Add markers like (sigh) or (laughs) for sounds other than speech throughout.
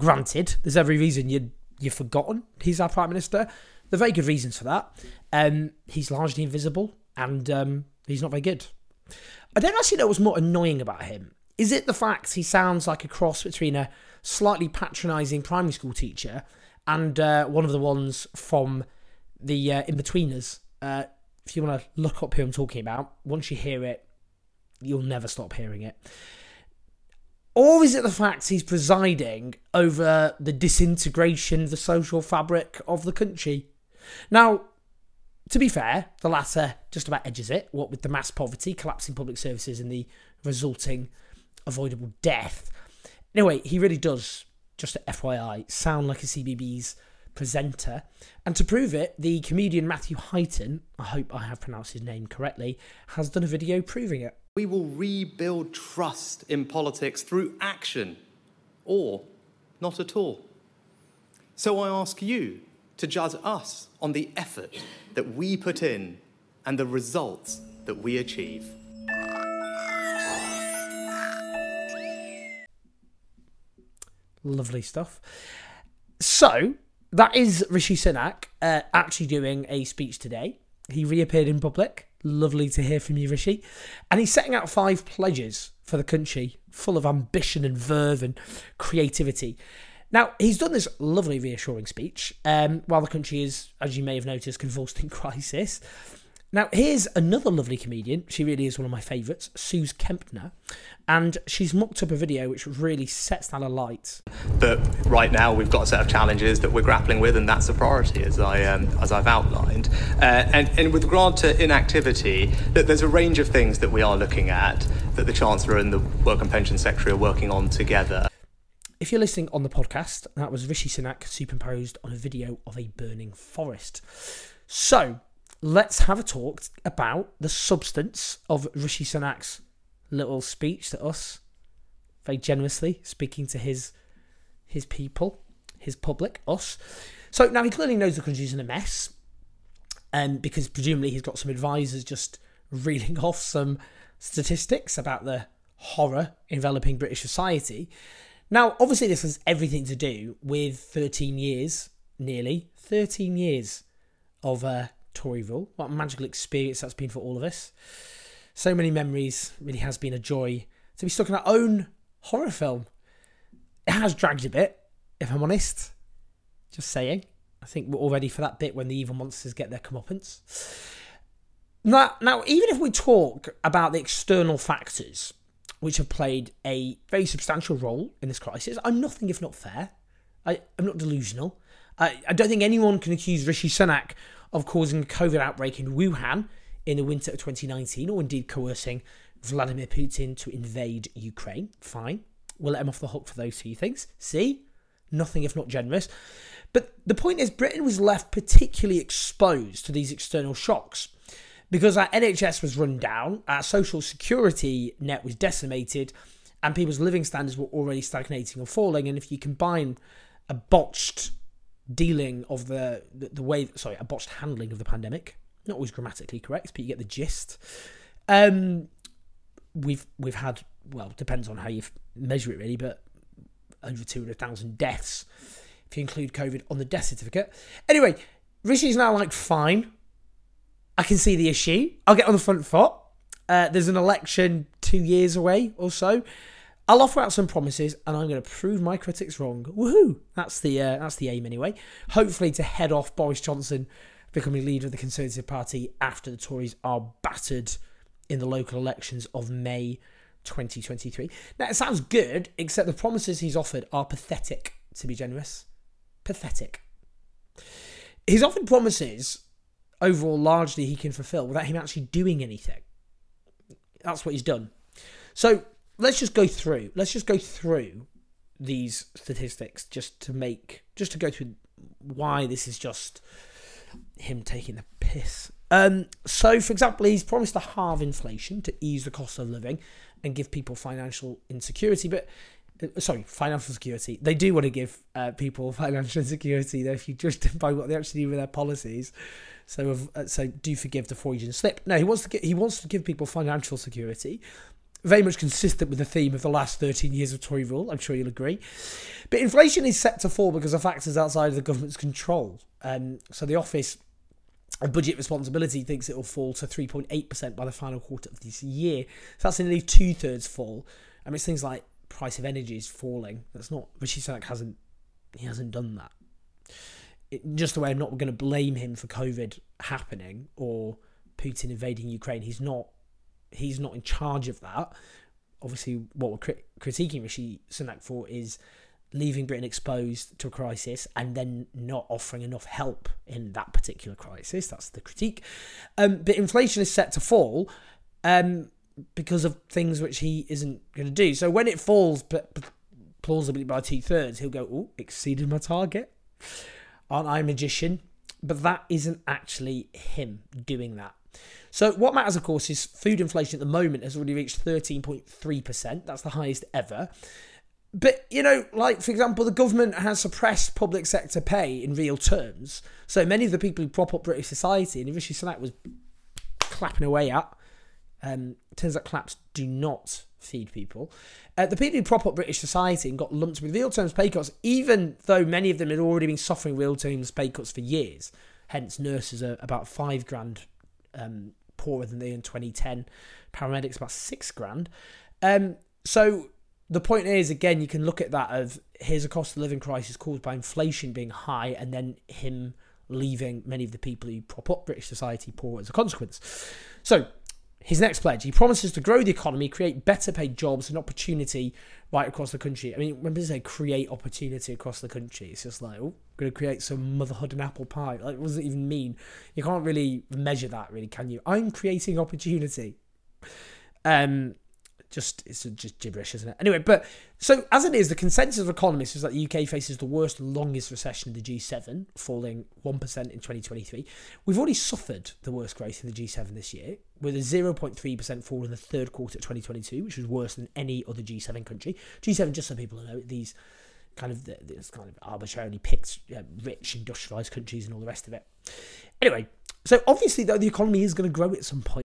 Granted, there's every reason you'd you've forgotten he's our prime minister. There are very good reasons for that. Um, he's largely invisible and um, he's not very good. I don't actually know what's more annoying about him. Is it the fact he sounds like a cross between a slightly patronising primary school teacher and uh, one of the ones from the uh, Inbetweeners? Uh, if you want to look up who I'm talking about, once you hear it, you'll never stop hearing it. Or is it the fact he's presiding over the disintegration of the social fabric of the country? Now, to be fair, the latter just about edges it, what with the mass poverty, collapsing public services, and the resulting avoidable death. Anyway, he really does, just a FYI, sound like a CBBC presenter. And to prove it, the comedian Matthew Highton, I hope I have pronounced his name correctly, has done a video proving it. We will rebuild trust in politics through action or not at all. So I ask you to judge us on the effort that we put in and the results that we achieve. Lovely stuff. So, that is Rishi Sunak uh, actually doing a speech today. He reappeared in public Lovely to hear from you, Rishi. And he's setting out five pledges for the country, full of ambition and verve and creativity. Now, he's done this lovely, reassuring speech um, while the country is, as you may have noticed, convulsed in (laughs) crisis. Now, here's another lovely comedian. She really is one of my favourites, Suze Kempner. And she's mocked up a video which really sets that alight. But right now, we've got a set of challenges that we're grappling with, and that's a priority, as, I, um, as I've outlined. Uh, and, and with regard to inactivity, that there's a range of things that we are looking at that the Chancellor and the Work and Pension Secretary are working on together. If you're listening on the podcast, that was Rishi Sunak superimposed on a video of a burning forest. So, let's have a talk about the substance of Rishi Sunak's little speech to us, very generously speaking to his his people, his public, us. So now he clearly knows the country's in a mess, and um, because presumably he's got some advisors just reeling (laughs) off some statistics about the horror enveloping British society. Now, obviously, this has everything to do with 13 years, nearly 13 years of uh, Tory rule. What a magical experience that's been for all of us. So many memories. Really has been a joy to be stuck in our own horror film. It has dragged a bit, if I'm honest. Just saying. I think we're all ready for that bit when the evil monsters get their comeuppance. Now, now, even if we talk about the external factors which have played a very substantial role in this crisis, I'm nothing if not fair. I, am not delusional. I, I don't think anyone can accuse Rishi Sunak of causing a COVID outbreak in Wuhan in the winter of 2019, or indeed coercing Vladimir Putin to invade Ukraine. Fine. We'll let him off the hook for those two things. See? Nothing if not generous. But the point is, Britain was left particularly exposed to these external shocks because our NHS was run down, our social security net was decimated, and people's living standards were already stagnating or falling. And if you combine a botched dealing of the, the, the way, sorry, a botched handling of the pandemic. Not always grammatically correct, but you get the gist. Um, we've we've had well, depends on how you measure it really, but over two hundred thousand deaths if you include COVID on the death certificate. Anyway, Rishi's now like fine. I can see the issue. I'll get on the front foot. Uh, there's an election two years away or so. I'll offer out some promises, and I'm going to prove my critics wrong. Woohoo! That's the uh, that's the aim anyway. Hopefully, to head off Boris Johnson becoming leader of the Conservative Party after the Tories are battered in the local elections of May 2023. Now, it sounds good, except the promises he's offered are pathetic, to be generous. Pathetic. He's offered promises overall largely he can fulfill without him actually doing anything. that's what he's done. So let's just go through. Let's just go through these statistics just to make just to go through why this is just him taking the piss. Um, so, for example, he's promised to halve inflation to ease the cost of living and give people financial insecurity. But uh, sorry, financial security. They do want to give uh, people (laughs) financial insecurity, though, if you judge them by what they actually do with their policies. So, uh, so do forgive the Freudian slip. No, he wants to he wants to give people financial security, very much consistent with the theme of the last 13 years of Tory rule, I'm sure you'll agree. But inflation is set to fall because of factors outside of the government's control. Um, so the Office of Budget Responsibility thinks it will fall to 3.8% by the final quarter of this year. So that's nearly two thirds fall. I mean, it's things like price of energy is falling. That's not, Rishi Sunak hasn't, he hasn't done that. It, just the way I'm not going to blame him for COVID happening or Putin invading Ukraine. He's not he's not in charge of that. Obviously, what we're crit- critiquing Rishi Sunak for is leaving Britain exposed to a crisis and then not offering enough help in that particular crisis. That's the critique. Um, but inflation is set to fall um, because of things which he isn't going to do. So when it falls, plausibly by two thirds, he'll go, "Oh, exceeded my target." Aren't I a magician? But that isn't actually him doing that. So what matters, of course, is food inflation at the moment has already reached 13.3%. That's the highest ever. But, you know, like, for example, the government has suppressed public sector pay in real terms. So many of the people who prop up British society, and Rishi Sunak was clapping away at, um, turns out claps do not feed people. Uh, the people who prop up British society and got lumped with real terms pay cuts, even though many of them had already been suffering real terms pay cuts for years. Hence, nurses are about five grand um, poorer than they in 2010. Paramedics about six grand. Um, so the point is, again, you can look at that of here's a cost of living crisis caused by inflation being high, and then him leaving many of the people who prop up British society poor as a consequence. So his next pledge, he promises to grow the economy, create better paid jobs and opportunity right across the country. I mean, when people say create opportunity across the country, it's just like, oh, going to create some motherhood and apple pie. Like, what does it even mean? You can't really measure that, really, can you? I'm creating opportunity. Um, just it's just gibberish, isn't it? Anyway, but so as it is, the consensus of economists is that the UK faces the worst, longest recession in the G7, falling one percent in 2023. We've already suffered the worst growth in the G7 this year, with a 0.3 percent fall in the third quarter of 2022, which was worse than any other G7 country. G7, just so people know, these kind of this kind of arbitrarily picked rich industrialized countries and all the rest of it. Anyway, so obviously though the economy is going to grow at some point.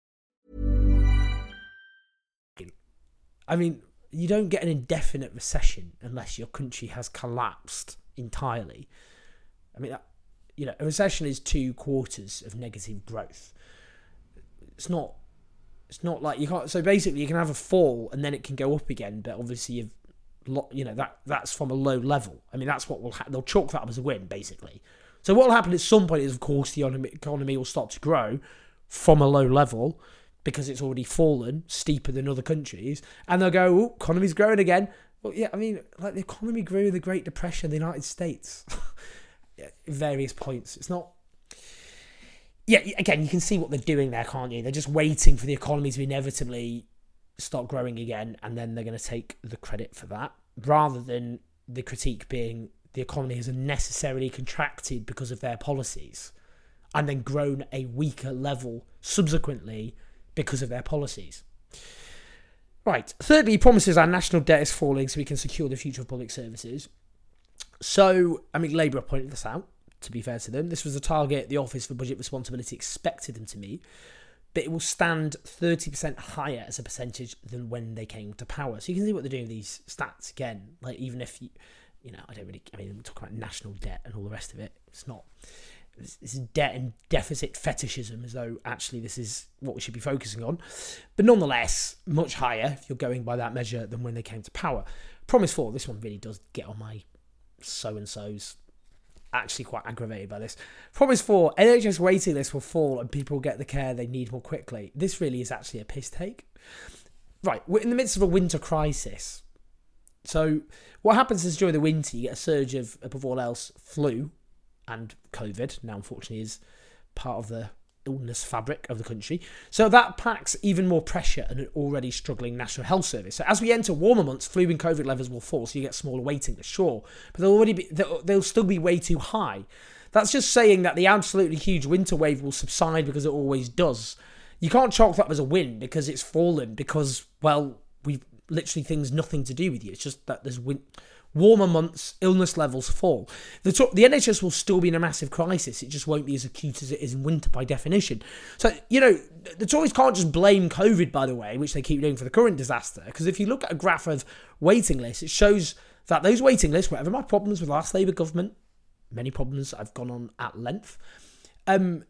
I mean, you don't get an indefinite recession unless your country has collapsed entirely. I mean, you know, a recession is two quarters of negative growth. It's not. It's not like you can't. So basically, you can have a fall and then it can go up again, but obviously you've, you know, that that's from a low level. I mean, that's what will happen. They'll chalk that up as a win, basically. So what will happen at some point is, of course, the economy will start to grow from a low level because it's already fallen steeper than other countries, and they'll go, "Oh, economy's growing again." Well, yeah, I mean, like the economy grew in the Great Depression in the United States, (laughs) various points. It's not. Yeah, again, you can see what they're doing there, can't you? They're just waiting for the economy to inevitably start growing again, and then they're going to take the credit for that, rather than the critique being the economy has unnecessarily contracted because of their policies. and then grown a weaker level subsequently because of their policies. Right. Thirdly, he promises our national debt is falling so we can secure the future of public services. So, I mean, Labour pointed this out, to be fair to them. This was a target the Office for Budget Responsibility expected them to meet, but it will stand 30% higher as a percentage than when they came to power. So you can see what they're doing with these stats again. Like, even if you, you know, I don't really, I mean, we talk about national debt and all the rest of it. It's not, this is debt and deficit fetishism as though actually this is what we should be focusing on. But nonetheless, much higher if you're going by that measure than when they came to power. Promise 4, this one really does get on my so and so's. Actually, quite aggravated by this. Promise 4, NHS waiting lists will fall and people will get the care they need more quickly. This really is actually a piss take. Right, we're in the midst of a winter crisis. So, what happens is during the winter, you get a surge of, above all else, flu, and COVID now, unfortunately, is part of the illness fabric of the country. So that packs even more pressure on an already struggling National Health Service. So as we enter warmer months, flu and COVID levels will fall, so you get smaller waiting sure, but they'll already be they'll, still be way too high. That's just saying that the absolutely huge winter wave will subside because it always does. You can't chalk that up as a win because it's fallen because well we've literally things nothing to do with you. It's just that there's wind warmer months, illness levels fall. The, the NHS will still be in a massive crisis. It just won't be as acute as it is in winter by definition. So, you know, the Tories can't just blame COVID, by the way, which they keep doing for the current disaster. Because if you look at a graph of waiting lists, it shows that those waiting lists, whatever my problems with last Labour government, many problems I've gone on at length, um,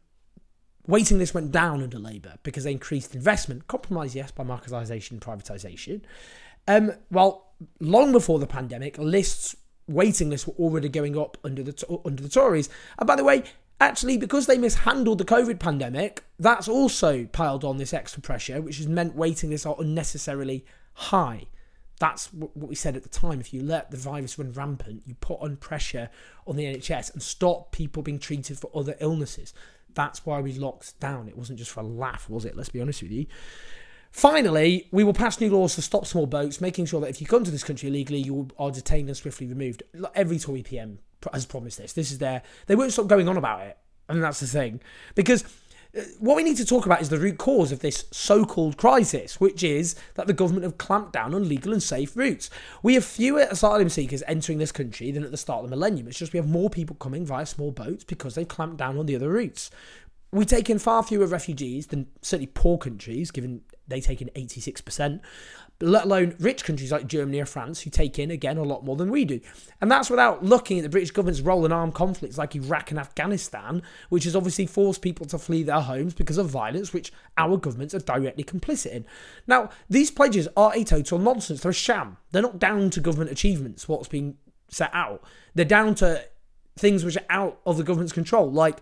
waiting lists went down under Labour because they increased investment, compromised, yes, by marketisation and privatisation. Um, well, long before the pandemic, lists, waiting lists were already going up under the uh, under the Tories. And by the way, actually, because they mishandled the COVID pandemic, that's also piled on this extra pressure, which has meant waiting lists are unnecessarily high. That's what we said at the time. If you let the virus run rampant, you put on pressure on the NHS and stop people being treated for other illnesses. That's why we locked down. It wasn't just for a laugh, was it? Let's be honest with you. Finally, we will pass new laws to stop small boats, making sure that if you come to this country illegally, you are detained and swiftly removed. Every Tory PM has promised this. This is their. They won't stop going on about it. and that's the thing. Because uh, what we need to talk about is the root cause of this so called crisis, which is that the government have clamped down on legal and safe routes. We have fewer asylum seekers entering this country than at the start of the millennium. It's just we have more people coming via small boats because they've clamped down on the other routes. We take in far fewer refugees than certainly poor countries, given they take in 86%, let alone rich countries like Germany or France, who take in, again, a lot more than we do. And that's without looking at the British government's role in armed conflicts like Iraq and Afghanistan, which has obviously forced people to flee their homes because of violence, which our governments are directly complicit in. Now, these pledges are a total nonsense. They're a sham. They're not down to government achievements, what's being set out. They're down to things which are out of the government's control, like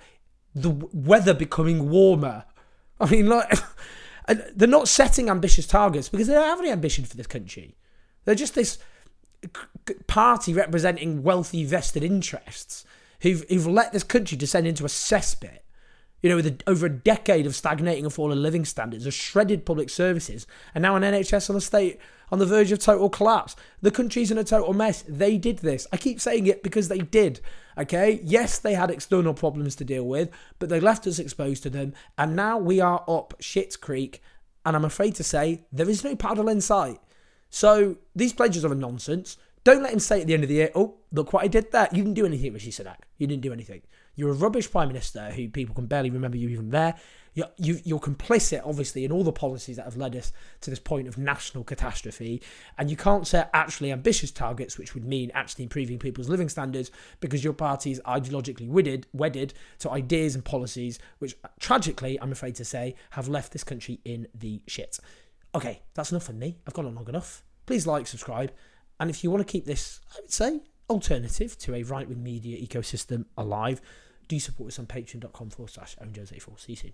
the weather becoming warmer. I mean, like. (laughs) They're not setting ambitious targets because they don't have any ambition for this country. They're just this party representing wealthy vested interests who've, who've let this country descend into a cesspit. You know, with a, over a decade of stagnating and fallen living standards, of shredded public services, and now an NHS on the state on the verge of total collapse. The country's in a total mess. They did this. I keep saying it because they did. Okay, yes, they had external problems to deal with, but they left us exposed to them, and now we are up shit's creek. And I'm afraid to say there is no paddle in sight. So these pledges are a nonsense. Don't let him say at the end of the year, "Oh, look what I did there." You didn't do anything, Rishi Sunak. You didn't do anything. You're a rubbish prime minister who people can barely remember you even there. You're, you, are complicit, obviously, in all the policies that have led us to this point of national catastrophe. And you can't set actually ambitious targets, which would mean actually improving people's living standards, because your party is ideologically wedded, wedded to ideas and policies which, tragically, I'm afraid to say, have left this country in the shit. Okay, that's enough from me. I've gone on long enough. Please like, subscribe. And if you want to keep this, I would say, alternative to a right wing media ecosystem alive, do support us on patreon.com forward slash owen jones 84 See you soon.